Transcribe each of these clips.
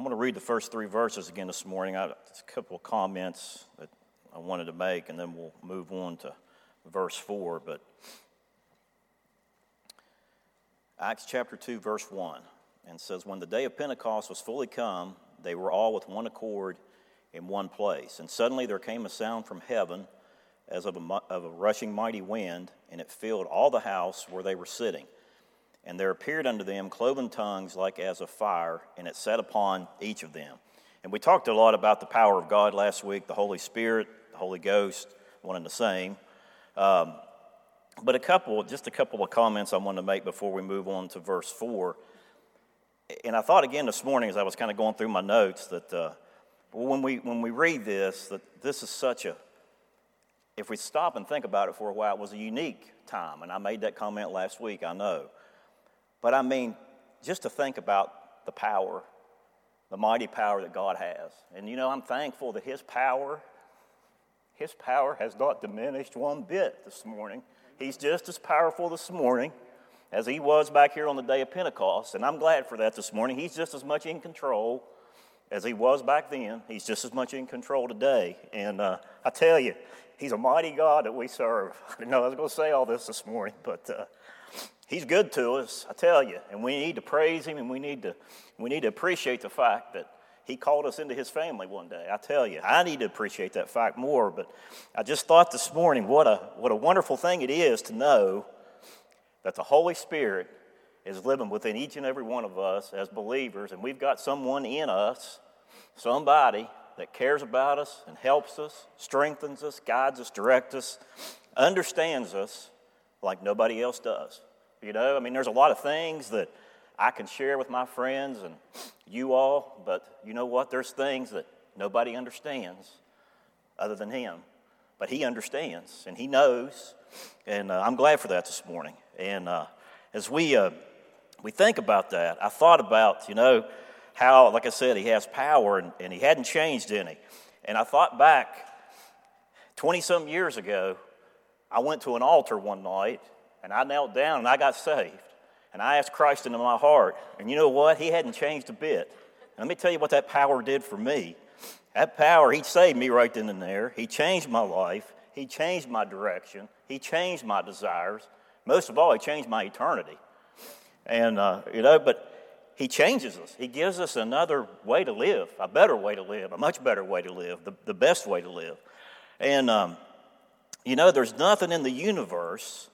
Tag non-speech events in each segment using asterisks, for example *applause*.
I'm going to read the first three verses again this morning. I, just a couple of comments that I wanted to make, and then we'll move on to verse 4. But Acts chapter 2, verse 1, and says, When the day of Pentecost was fully come, they were all with one accord in one place. And suddenly there came a sound from heaven as of a, of a rushing mighty wind, and it filled all the house where they were sitting. And there appeared unto them cloven tongues like as of fire, and it sat upon each of them. And we talked a lot about the power of God last week, the Holy Spirit, the Holy Ghost, one and the same. Um, but a couple, just a couple of comments I want to make before we move on to verse 4. And I thought again this morning as I was kind of going through my notes that uh, when, we, when we read this, that this is such a, if we stop and think about it for a while, it was a unique time. And I made that comment last week, I know. But I mean, just to think about the power, the mighty power that God has. And you know, I'm thankful that His power, His power has not diminished one bit this morning. He's just as powerful this morning as He was back here on the day of Pentecost. And I'm glad for that this morning. He's just as much in control as He was back then. He's just as much in control today. And uh, I tell you, He's a mighty God that we serve. *laughs* I didn't know I was going to say all this this morning, but. Uh, He's good to us, I tell you, and we need to praise him and we need to, we need to appreciate the fact that he called us into his family one day. I tell you, I need to appreciate that fact more, but I just thought this morning what a, what a wonderful thing it is to know that the Holy Spirit is living within each and every one of us as believers, and we've got someone in us, somebody that cares about us and helps us, strengthens us, guides us, directs us, understands us like nobody else does. You know, I mean, there's a lot of things that I can share with my friends and you all, but you know what? There's things that nobody understands other than Him. But He understands and He knows, and uh, I'm glad for that this morning. And uh, as we, uh, we think about that, I thought about, you know, how, like I said, He has power and, and He hadn't changed any. And I thought back 20 some years ago, I went to an altar one night and I knelt down and I got saved. And I asked Christ into my heart. And you know what? He hadn't changed a bit. And let me tell you what that power did for me. That power, He saved me right then and there. He changed my life. He changed my direction. He changed my desires. Most of all, He changed my eternity. And, uh, you know, but He changes us. He gives us another way to live, a better way to live, a much better way to live, the, the best way to live. And, um, you know, there's nothing in the universe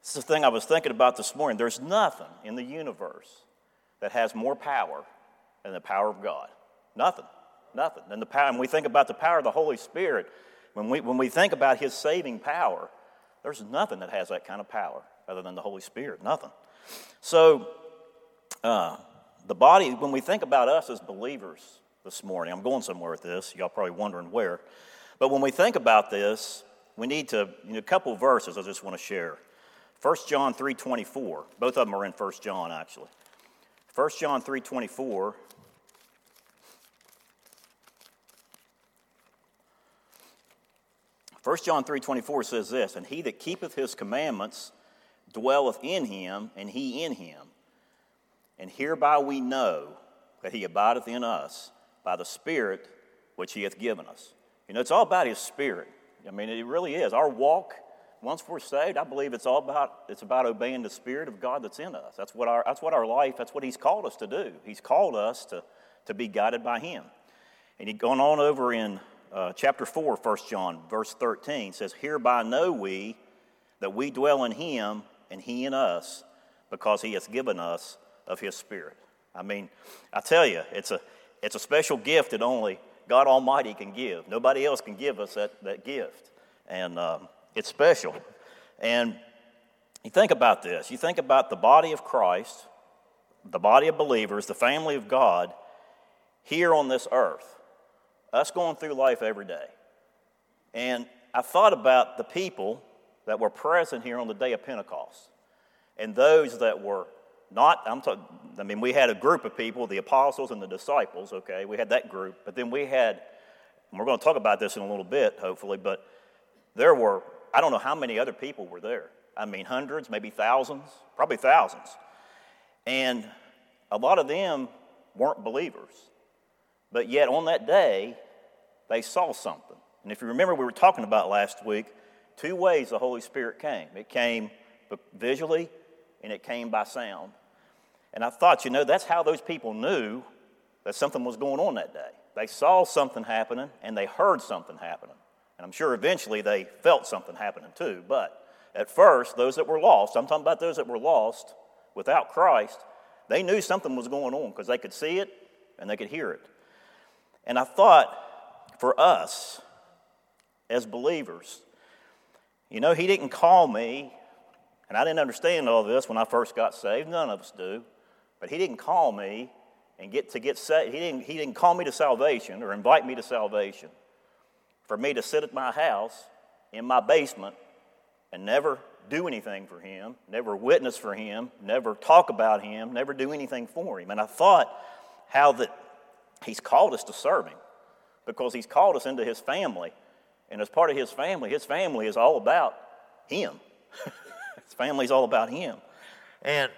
this is the thing I was thinking about this morning. There's nothing in the universe that has more power than the power of God. Nothing. Nothing. And the power, when we think about the power of the Holy Spirit, when we, when we think about His saving power, there's nothing that has that kind of power other than the Holy Spirit. Nothing. So, uh, the body, when we think about us as believers this morning, I'm going somewhere with this. Y'all probably wondering where. But when we think about this, we need to, you know, a couple verses I just want to share. 1 John 3.24. Both of them are in 1 John, actually. 1 John 3.24. First John 3:24 says this, and he that keepeth his commandments dwelleth in him, and he in him. And hereby we know that he abideth in us by the Spirit which he hath given us. You know, it's all about his spirit. I mean, it really is. Our walk once we're saved, I believe it's all about it's about obeying the Spirit of God that's in us. That's what our that's what our life, that's what He's called us to do. He's called us to, to be guided by Him. And he gone on over in uh, chapter 4, 1 John, verse 13, says, Hereby know we that we dwell in him and he in us, because he has given us of his spirit. I mean, I tell you, it's a it's a special gift that only God Almighty can give. Nobody else can give us that, that gift. And um, it's special. And you think about this. You think about the body of Christ, the body of believers, the family of God here on this earth, us going through life every day. And I thought about the people that were present here on the day of Pentecost and those that were not, I'm talking, I mean, we had a group of people, the apostles and the disciples, okay? We had that group, but then we had, and we're going to talk about this in a little bit, hopefully, but there were I don't know how many other people were there. I mean, hundreds, maybe thousands, probably thousands. And a lot of them weren't believers. But yet on that day, they saw something. And if you remember, we were talking about last week two ways the Holy Spirit came it came visually, and it came by sound. And I thought, you know, that's how those people knew that something was going on that day. They saw something happening and they heard something happening. And I'm sure eventually they felt something happening too. But at first, those that were lost, I'm talking about those that were lost without Christ, they knew something was going on because they could see it and they could hear it. And I thought for us as believers, you know, He didn't call me, and I didn't understand all this when I first got saved. None of us do. But He didn't call me and get to get saved. He didn't, he didn't call me to salvation or invite me to salvation for me to sit at my house in my basement and never do anything for him, never witness for him, never talk about him, never do anything for him. And I thought how that he's called us to serve him because he's called us into his family. And as part of his family, his family is all about him. *laughs* his family is all about him. And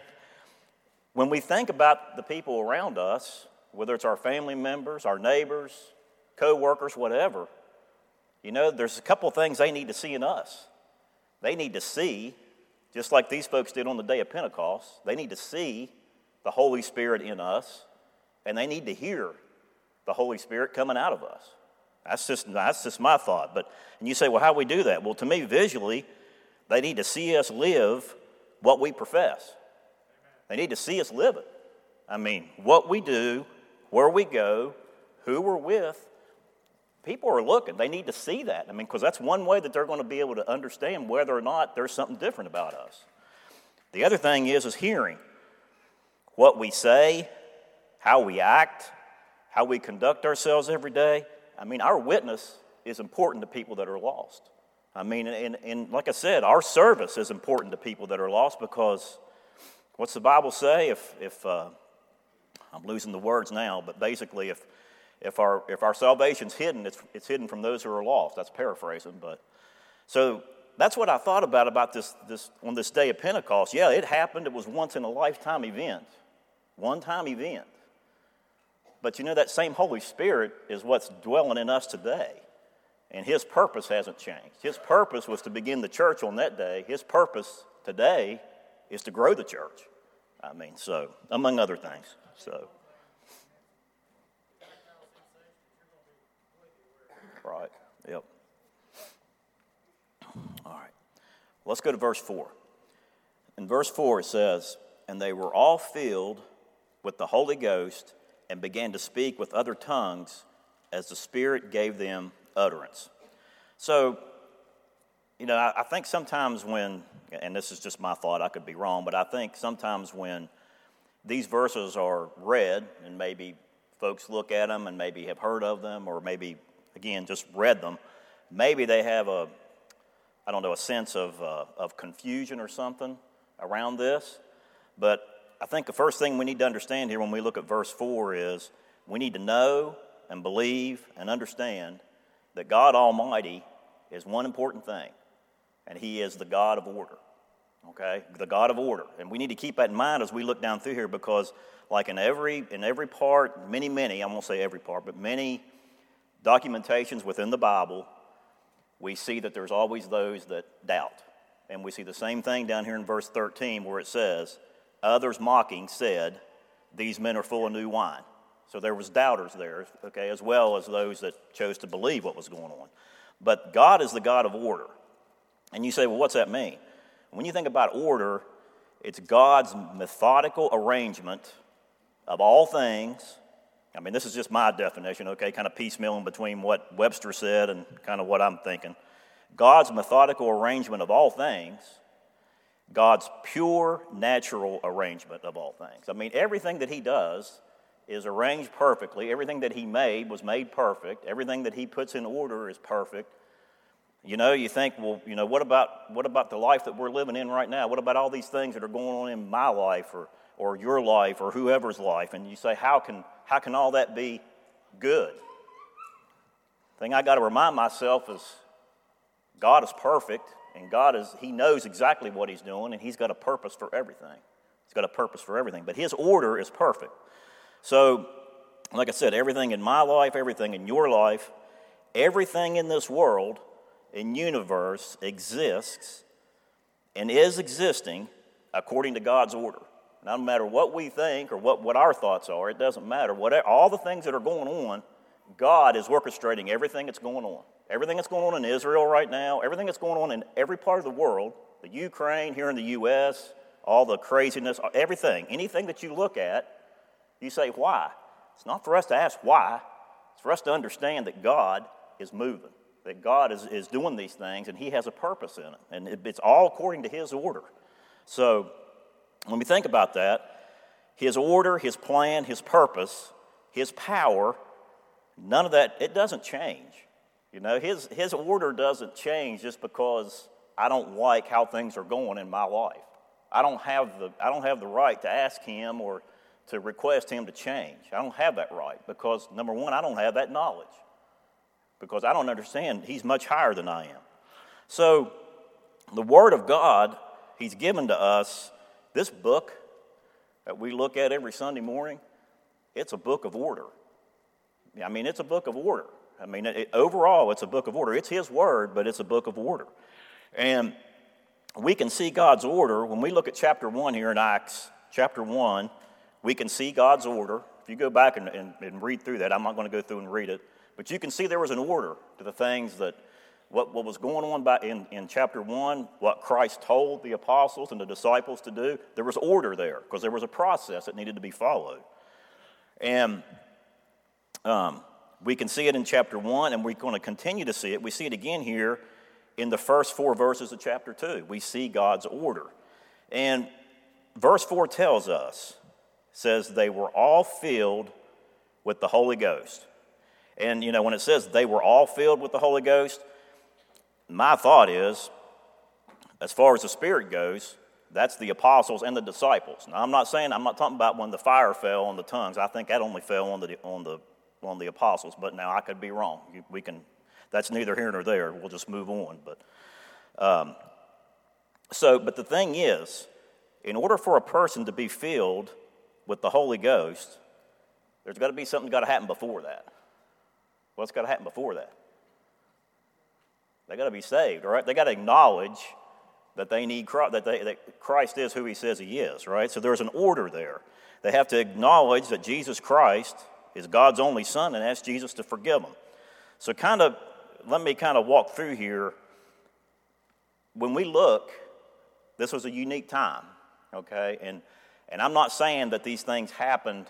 when we think about the people around us, whether it's our family members, our neighbors, co workers, whatever, you know, there's a couple things they need to see in us. They need to see, just like these folks did on the day of Pentecost, they need to see the Holy Spirit in us, and they need to hear the Holy Spirit coming out of us. That's just, that's just my thought. But, and you say, well, how do we do that? Well, to me, visually, they need to see us live what we profess. They need to see us live it. I mean, what we do, where we go, who we're with, people are looking. They need to see that. I mean, because that's one way that they're going to be able to understand whether or not there's something different about us. The other thing is is hearing what we say, how we act, how we conduct ourselves every day. I mean, our witness is important to people that are lost. I mean, and, and like I said, our service is important to people that are lost because what's the Bible say? If, if uh, I'm losing the words now, but basically, if if our, if our salvation's hidden, it's, it's hidden from those who are lost. That's paraphrasing, but so that's what I thought about about this, this on this day of Pentecost. Yeah, it happened. It was once in a lifetime event, one time event. But you know that same Holy Spirit is what's dwelling in us today. And his purpose hasn't changed. His purpose was to begin the church on that day. His purpose today is to grow the church. I mean, so among other things. So Right. Yep. All right. Let's go to verse 4. In verse 4, it says, And they were all filled with the Holy Ghost and began to speak with other tongues as the Spirit gave them utterance. So, you know, I, I think sometimes when, and this is just my thought, I could be wrong, but I think sometimes when these verses are read, and maybe folks look at them and maybe have heard of them, or maybe again, just read them, maybe they have a, I don't know, a sense of, uh, of confusion or something around this. But I think the first thing we need to understand here when we look at verse 4 is we need to know and believe and understand that God Almighty is one important thing, and He is the God of order. Okay? The God of order. And we need to keep that in mind as we look down through here because, like in every, in every part, many, many, I won't say every part, but many documentations within the Bible, we see that there's always those that doubt. And we see the same thing down here in verse 13 where it says, Others mocking said, These men are full of new wine. So there was doubters there, okay, as well as those that chose to believe what was going on. But God is the God of order. And you say, well, what's that mean? When you think about order, it's God's methodical arrangement of all things I mean, this is just my definition, okay, kind of piecemealing between what Webster said and kind of what I'm thinking. God's methodical arrangement of all things, God's pure natural arrangement of all things. I mean, everything that He does is arranged perfectly. Everything that He made was made perfect. Everything that He puts in order is perfect. You know, you think, well, you know, what about, what about the life that we're living in right now? What about all these things that are going on in my life or, or your life or whoever's life? And you say, how can, how can all that be good? The thing I got to remind myself is God is perfect, and God is, He knows exactly what He's doing, and He's got a purpose for everything. He's got a purpose for everything, but His order is perfect. So, like I said, everything in my life, everything in your life, everything in this world and universe exists and is existing according to God's order. No matter what we think or what, what our thoughts are, it doesn't matter. Whatever, all the things that are going on, God is orchestrating everything that's going on. Everything that's going on in Israel right now, everything that's going on in every part of the world, the Ukraine, here in the U.S., all the craziness, everything, anything that you look at, you say, why? It's not for us to ask why, it's for us to understand that God is moving, that God is, is doing these things, and He has a purpose in it. And it, it's all according to His order. So, when we think about that, His order, His plan, His purpose, His power, none of that, it doesn't change. You know, His, his order doesn't change just because I don't like how things are going in my life. I don't have the, I don't have the right to ask Him or to request Him to change. I don't have that right because, number one, I don't have that knowledge because I don't understand. He's much higher than I am. So, the Word of God, He's given to us this book that we look at every Sunday morning, it's a book of order. I mean, it's a book of order. I mean, it, overall, it's a book of order. It's His Word, but it's a book of order. And we can see God's order when we look at chapter 1 here in Acts, chapter 1, we can see God's order. If you go back and, and, and read through that, I'm not going to go through and read it, but you can see there was an order to the things that what, what was going on by, in, in chapter 1, what Christ told the apostles and the disciples to do, there was order there because there was a process that needed to be followed. And um, we can see it in chapter 1, and we're going to continue to see it. We see it again here in the first four verses of chapter 2. We see God's order. And verse 4 tells us, says, they were all filled with the Holy Ghost. And, you know, when it says they were all filled with the Holy Ghost, my thought is, as far as the Spirit goes, that's the apostles and the disciples. Now, I'm not saying, I'm not talking about when the fire fell on the tongues. I think that only fell on the, on the, on the apostles, but now I could be wrong. We can, that's neither here nor there. We'll just move on. But, um, so, but the thing is, in order for a person to be filled with the Holy Ghost, there's got to be something got to happen before that. What's got to happen before that? They got to be saved, right? They got to acknowledge that they need Christ, that, they, that Christ is who He says He is, right? So there's an order there. They have to acknowledge that Jesus Christ is God's only Son and ask Jesus to forgive them. So, kind of, let me kind of walk through here. When we look, this was a unique time, okay? And, and I'm not saying that these things happened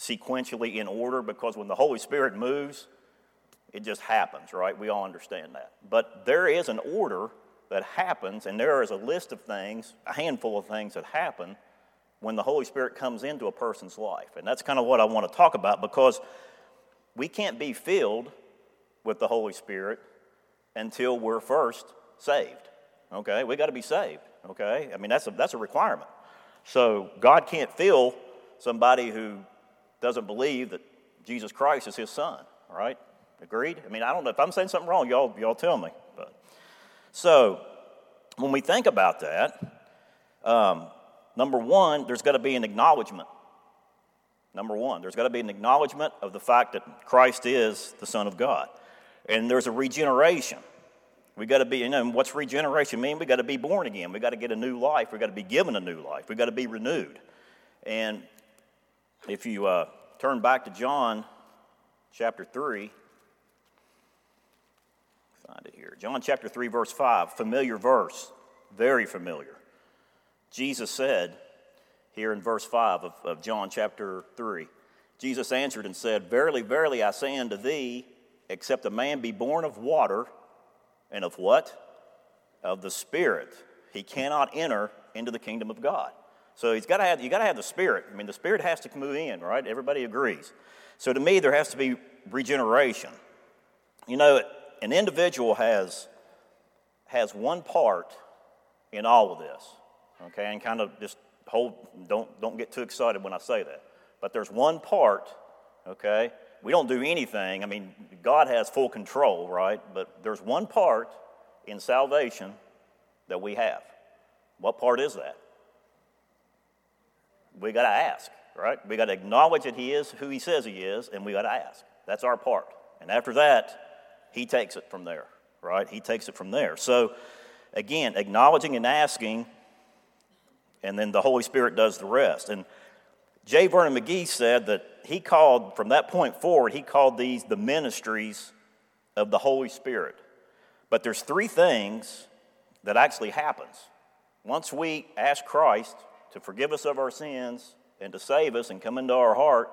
sequentially in order because when the Holy Spirit moves, it just happens, right? We all understand that. But there is an order that happens, and there is a list of things, a handful of things that happen when the Holy Spirit comes into a person's life. And that's kind of what I want to talk about because we can't be filled with the Holy Spirit until we're first saved. Okay? We got to be saved. Okay? I mean, that's a, that's a requirement. So God can't fill somebody who doesn't believe that Jesus Christ is his son, right? Agreed? I mean, I don't know if I'm saying something wrong, y'all, y'all tell me. But so when we think about that, um, number one, there's got to be an acknowledgement. Number one, there's got to be an acknowledgement of the fact that Christ is the Son of God. And there's a regeneration. We got to be, you know, what's regeneration mean? We got to be born again. We got to get a new life. We got to be given a new life. We got to be renewed. And if you uh, turn back to John chapter 3, find it here. John chapter 3, verse 5, familiar verse, very familiar. Jesus said here in verse 5 of, of John chapter 3, Jesus answered and said, Verily, verily, I say unto thee, except a man be born of water and of what? Of the Spirit, he cannot enter into the kingdom of God. So he's got to have, you got to have the Spirit. I mean, the Spirit has to move in, right? Everybody agrees. So to me, there has to be regeneration. You know, an individual has, has one part in all of this, okay? And kind of just hold, don't, don't get too excited when I say that. But there's one part, okay? We don't do anything. I mean, God has full control, right? But there's one part in salvation that we have. What part is that? We got to ask, right? We got to acknowledge that He is who He says He is, and we got to ask. That's our part. And after that, He takes it from there, right? He takes it from there. So, again, acknowledging and asking, and then the Holy Spirit does the rest. And J. Vernon McGee said that he called, from that point forward, he called these the ministries of the Holy Spirit. But there's three things that actually happens. Once we ask Christ to forgive us of our sins and to save us and come into our heart,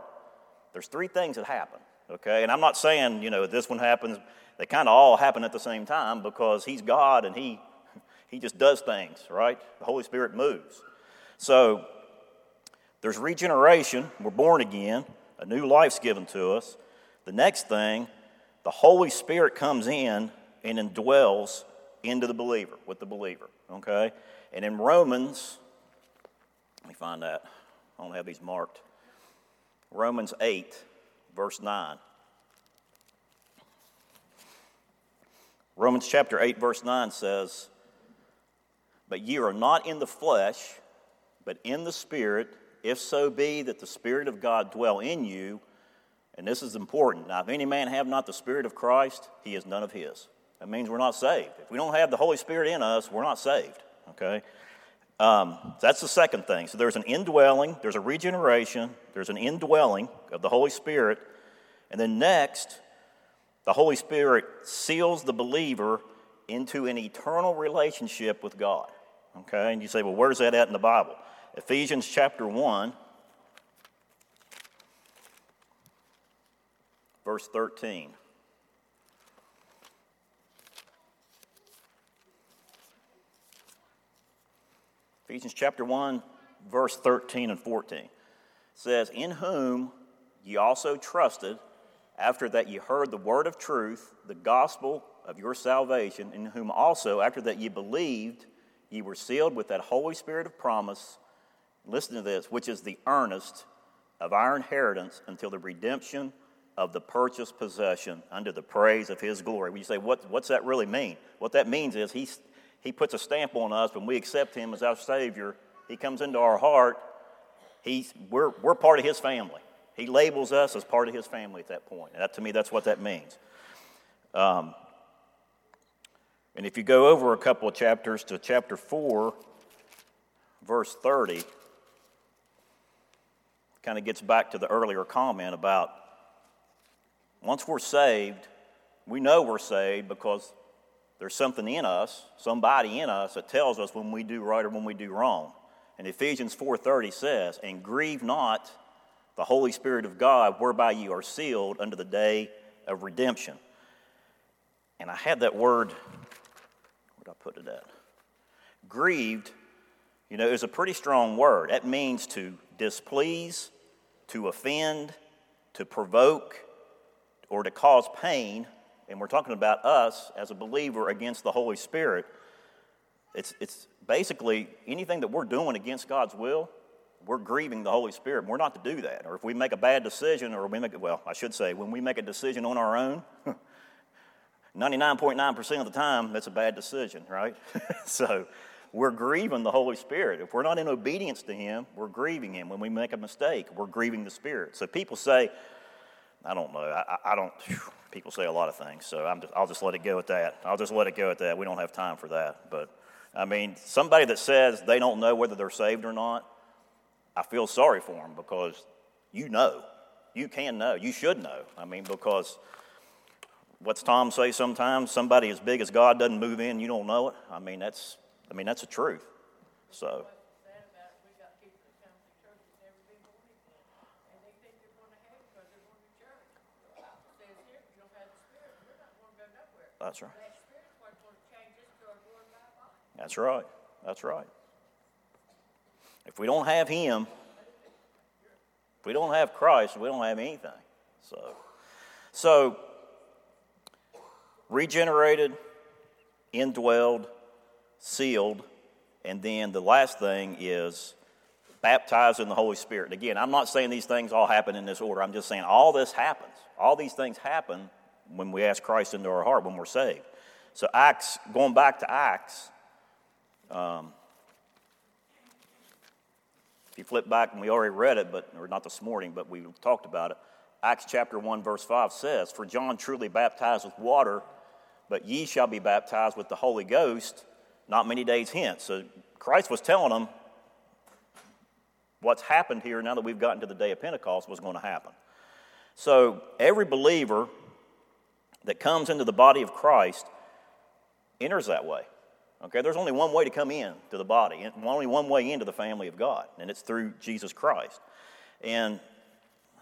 there's three things that happen. Okay? And I'm not saying, you know, this one happens, they kind of all happen at the same time because he's God and he *laughs* he just does things, right? The Holy Spirit moves. So there's regeneration, we're born again, a new life's given to us. The next thing, the Holy Spirit comes in and indwells into the believer, with the believer, okay? And in Romans, let me find that. I don't have these marked. Romans 8, verse 9. Romans chapter 8, verse 9 says, But ye are not in the flesh, but in the Spirit, if so be that the Spirit of God dwell in you. And this is important. Now, if any man have not the Spirit of Christ, he is none of his. That means we're not saved. If we don't have the Holy Spirit in us, we're not saved. Okay? Um, that's the second thing. So there's an indwelling, there's a regeneration, there's an indwelling of the Holy Spirit. And then next, the Holy Spirit seals the believer into an eternal relationship with God. Okay? And you say, well, where's that at in the Bible? Ephesians chapter 1, verse 13. Ephesians chapter 1, verse 13 and 14 says, In whom ye also trusted, after that ye heard the word of truth, the gospel of your salvation, in whom also, after that ye believed, ye were sealed with that Holy Spirit of promise. Listen to this, which is the earnest of our inheritance until the redemption of the purchased possession under the praise of his glory. When you say, what, what's that really mean? What that means is he's he puts a stamp on us when we accept Him as our Savior. He comes into our heart. He's, we're, we're part of His family. He labels us as part of His family at that point. And that, to me, that's what that means. Um, and if you go over a couple of chapters to chapter 4, verse 30, kind of gets back to the earlier comment about once we're saved, we know we're saved because there's something in us, somebody in us that tells us when we do right or when we do wrong. And Ephesians 4:30 says, "And grieve not the Holy Spirit of God, whereby you are sealed unto the day of redemption." And I had that word, where did I put it at? Grieved, you know, is a pretty strong word. That means to displease, to offend, to provoke, or to cause pain and we're talking about us as a believer against the Holy Spirit, it's, it's basically anything that we're doing against God's will, we're grieving the Holy Spirit. We're not to do that. Or if we make a bad decision, or we make, well, I should say, when we make a decision on our own, *laughs* 99.9% of the time, that's a bad decision, right? *laughs* so we're grieving the Holy Spirit. If we're not in obedience to Him, we're grieving Him. When we make a mistake, we're grieving the Spirit. So people say, I don't know, I, I don't, people say a lot of things, so i will just let it go at that. I'll just let it go at that. We don't have time for that. But I mean, somebody that says they don't know whether they're saved or not, I feel sorry for them because you know. You can know. You should know. I mean, because what's Tom say sometimes? Somebody as big as God doesn't move in, you don't know it. I mean, that's I mean that's the truth. So. That's right. That's right. That's right. If we don't have Him, if we don't have Christ, we don't have anything. So, so regenerated, indwelled, sealed, and then the last thing is baptized in the Holy Spirit. Again, I'm not saying these things all happen in this order. I'm just saying all this happens. All these things happen when we ask Christ into our heart when we're saved. So, Acts, going back to Acts, um, If you flip back, and we already read it, but or not this morning, but we talked about it. Acts chapter 1, verse 5 says, For John truly baptized with water, but ye shall be baptized with the Holy Ghost not many days hence. So Christ was telling them what's happened here now that we've gotten to the day of Pentecost was going to happen. So every believer that comes into the body of Christ enters that way. Okay, there's only one way to come in to the body, only one way into the family of God, and it's through Jesus Christ. And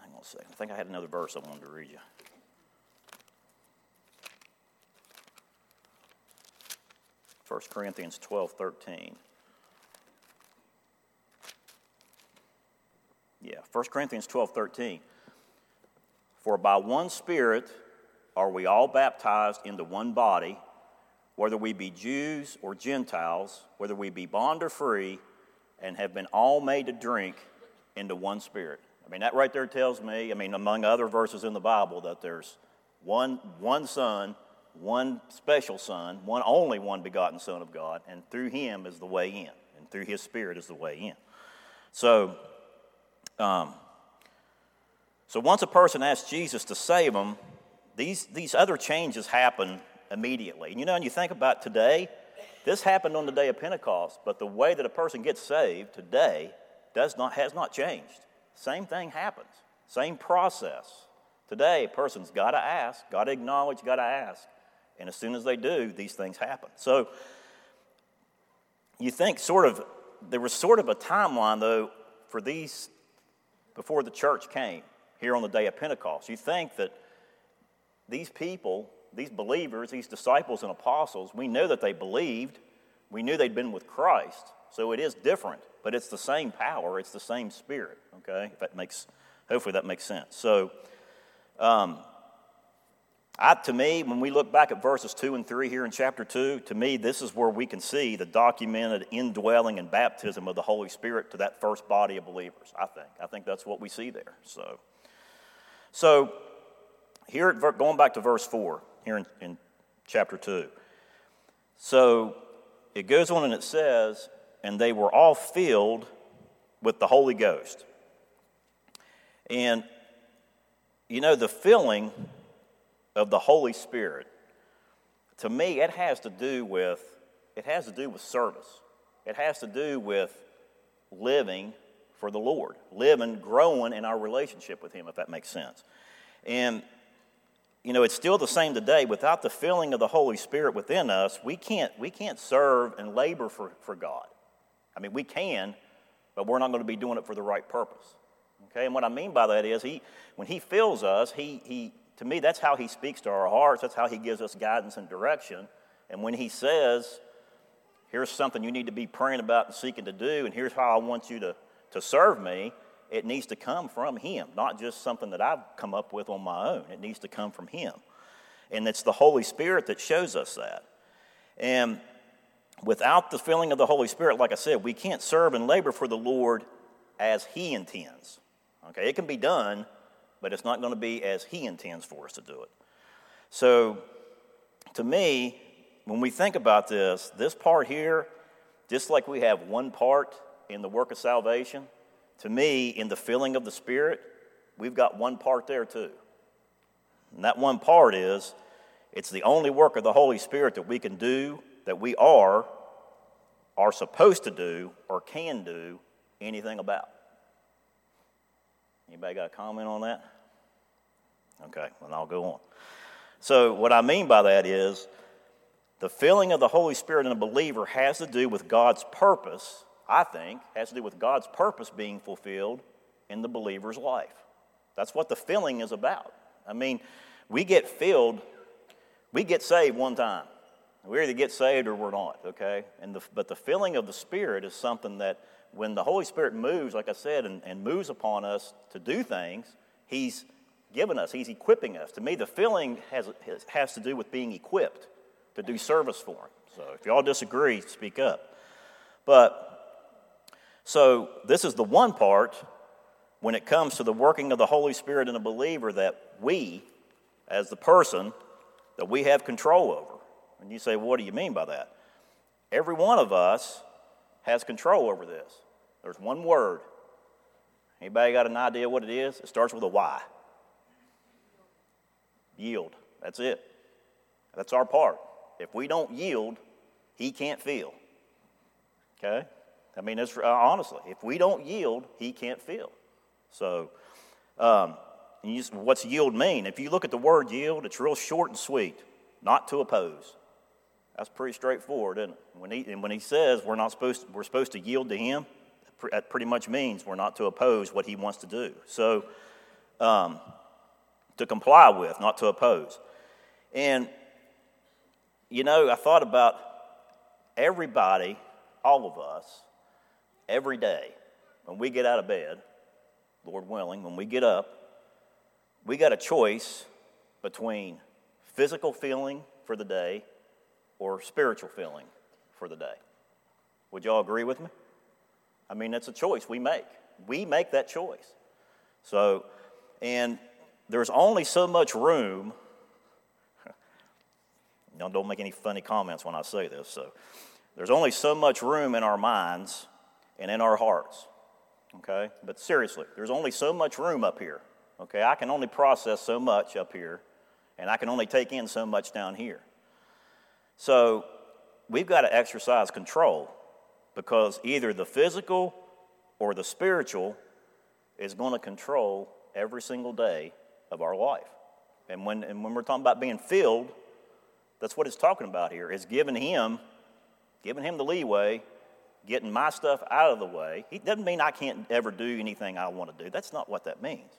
hang on a second, I think I had another verse I wanted to read you. 1 Corinthians 12 13. Yeah, 1 Corinthians 12 13. For by one Spirit are we all baptized into one body, whether we be Jews or Gentiles, whether we be bond or free, and have been all made to drink into one Spirit. I mean, that right there tells me, I mean, among other verses in the Bible, that there's one, one Son one special Son, one only one begotten Son of God, and through him is the way in, and through his Spirit is the way in. So, um, so once a person asks Jesus to save them, these, these other changes happen immediately. And you know, and you think about today, this happened on the day of Pentecost, but the way that a person gets saved today does not, has not changed. Same thing happens, same process. Today, a person's got to ask, got to acknowledge, got to ask. And as soon as they do, these things happen. So you think sort of, there was sort of a timeline though for these before the church came here on the day of Pentecost. You think that these people, these believers, these disciples and apostles, we know that they believed, we knew they'd been with Christ. So it is different, but it's the same power, it's the same spirit, okay? If that makes, hopefully that makes sense. So, um, I, to me, when we look back at verses 2 and 3 here in chapter 2, to me, this is where we can see the documented indwelling and baptism of the Holy Spirit to that first body of believers, I think. I think that's what we see there. So, so here, going back to verse 4, here in, in chapter 2. So it goes on and it says, and they were all filled with the Holy Ghost. And, you know, the filling of the Holy Spirit, to me, it has to do with it has to do with service. It has to do with living for the Lord, living, growing in our relationship with Him, if that makes sense. And you know, it's still the same today. Without the filling of the Holy Spirit within us, we can't we can't serve and labor for, for God. I mean, we can, but we're not going to be doing it for the right purpose. Okay, and what I mean by that is he when he fills us, he he to me, that's how he speaks to our hearts. That's how he gives us guidance and direction. And when he says, here's something you need to be praying about and seeking to do, and here's how I want you to, to serve me, it needs to come from him, not just something that I've come up with on my own. It needs to come from him. And it's the Holy Spirit that shows us that. And without the filling of the Holy Spirit, like I said, we can't serve and labor for the Lord as he intends. Okay, it can be done, but it's not going to be as He intends for us to do it. So, to me, when we think about this, this part here, just like we have one part in the work of salvation, to me, in the filling of the Spirit, we've got one part there too. And that one part is it's the only work of the Holy Spirit that we can do, that we are, are supposed to do, or can do anything about. Anybody got a comment on that? Okay, well, I'll go on. So, what I mean by that is the filling of the Holy Spirit in a believer has to do with God's purpose, I think, has to do with God's purpose being fulfilled in the believer's life. That's what the filling is about. I mean, we get filled, we get saved one time. We either get saved or we're not, okay? And the, but the filling of the Spirit is something that when the Holy Spirit moves, like I said, and, and moves upon us to do things, He's given us, He's equipping us. To me, the filling has, has to do with being equipped to do service for Him. So if y'all disagree, speak up. But so this is the one part when it comes to the working of the Holy Spirit in a believer that we, as the person, that we have control over. And you say, what do you mean by that? Every one of us has control over this. There's one word, Anybody got an idea what it is? It starts with a Y. Yield. That's it. That's our part. If we don't yield, he can't feel. Okay? I mean, uh, honestly, if we don't yield, he can't feel. So, um, you, what's yield mean? If you look at the word yield, it's real short and sweet. Not to oppose. That's pretty straightforward, isn't it? When he, and when he says we're not supposed to, we're supposed to yield to him, that pretty much means we're not to oppose what he wants to do. So, um, to comply with, not to oppose. And, you know, I thought about everybody, all of us, every day, when we get out of bed, Lord willing, when we get up, we got a choice between physical feeling for the day or spiritual feeling for the day. Would y'all agree with me? I mean, it's a choice we make. We make that choice. So, and there's only so much room. *laughs* Y'all don't make any funny comments when I say this. So, there's only so much room in our minds and in our hearts. Okay? But seriously, there's only so much room up here. Okay? I can only process so much up here, and I can only take in so much down here. So, we've got to exercise control because either the physical or the spiritual is going to control every single day of our life. And when, and when we're talking about being filled, that's what it's talking about here, is giving him, giving him the leeway, getting my stuff out of the way. It doesn't mean I can't ever do anything I want to do. That's not what that means.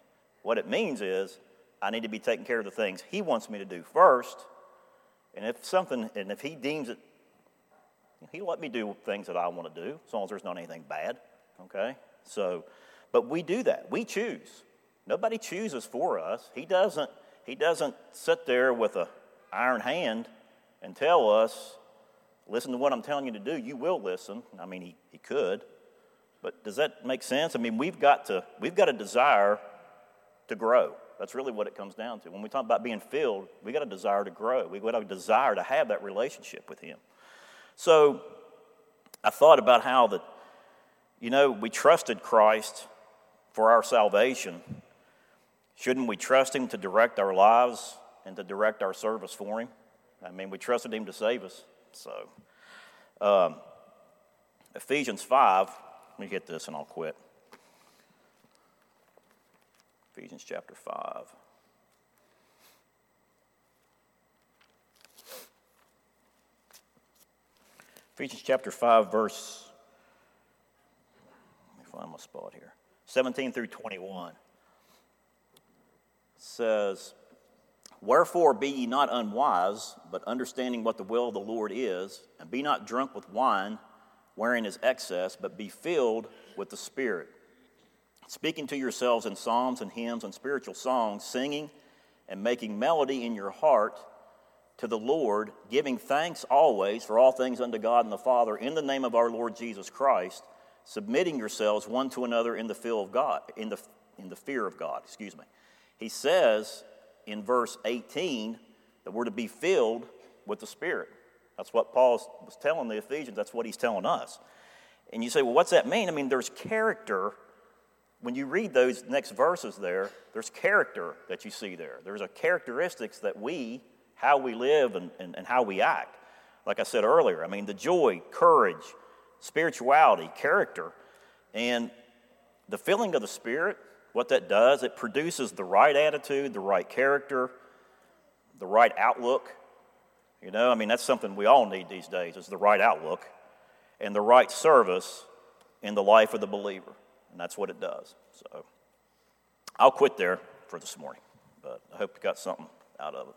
What it means is I need to be taking care of the things he wants me to do first. And if something, and if he deems it He'll let me do things that I want to do, as long as there's not anything bad. Okay? So, but we do that. We choose. Nobody chooses for us. He doesn't, he doesn't sit there with a iron hand and tell us, listen to what I'm telling you to do. You will listen. I mean, he, he could. But does that make sense? I mean, we've got to, we've got a desire to grow. That's really what it comes down to. When we talk about being filled, we got a desire to grow. We got a desire to have that relationship with Him. So I thought about how that, you know, we trusted Christ for our salvation. Shouldn't we trust Him to direct our lives and to direct our service for Him? I mean, we trusted Him to save us. So, um, Ephesians 5, let me get this and I'll quit. Ephesians chapter 5. Ephesians chapter 5, verse, let me find my spot here, 17 through 21 says, Wherefore be ye not unwise, but understanding what the will of the Lord is, and be not drunk with wine, wherein is excess, but be filled with the Spirit, speaking to yourselves in psalms and hymns and spiritual songs, singing and making melody in your heart to the Lord, giving thanks always for all things unto God and the Father in the name of our Lord Jesus Christ, submitting yourselves one to another in the fear of God, in the, in the fear of God, excuse me. He says in verse 18 that we're to be filled with the Spirit. That's what Paul was telling the Ephesians, that's what he's telling us. And you say, well, what's that mean? I mean, there's character. When you read those next verses there, there's character that you see there. There's a characteristics that we how we live and, and, and how we act. Like I said earlier, I mean, the joy, courage, spirituality, character, and the filling of the Spirit, what that does, it produces the right attitude, the right character, the right outlook. You know, I mean, that's something we all need these days is the right outlook and the right service in the life of the believer. And that's what it does. So I'll quit there for this morning, but I hope you got something out of it.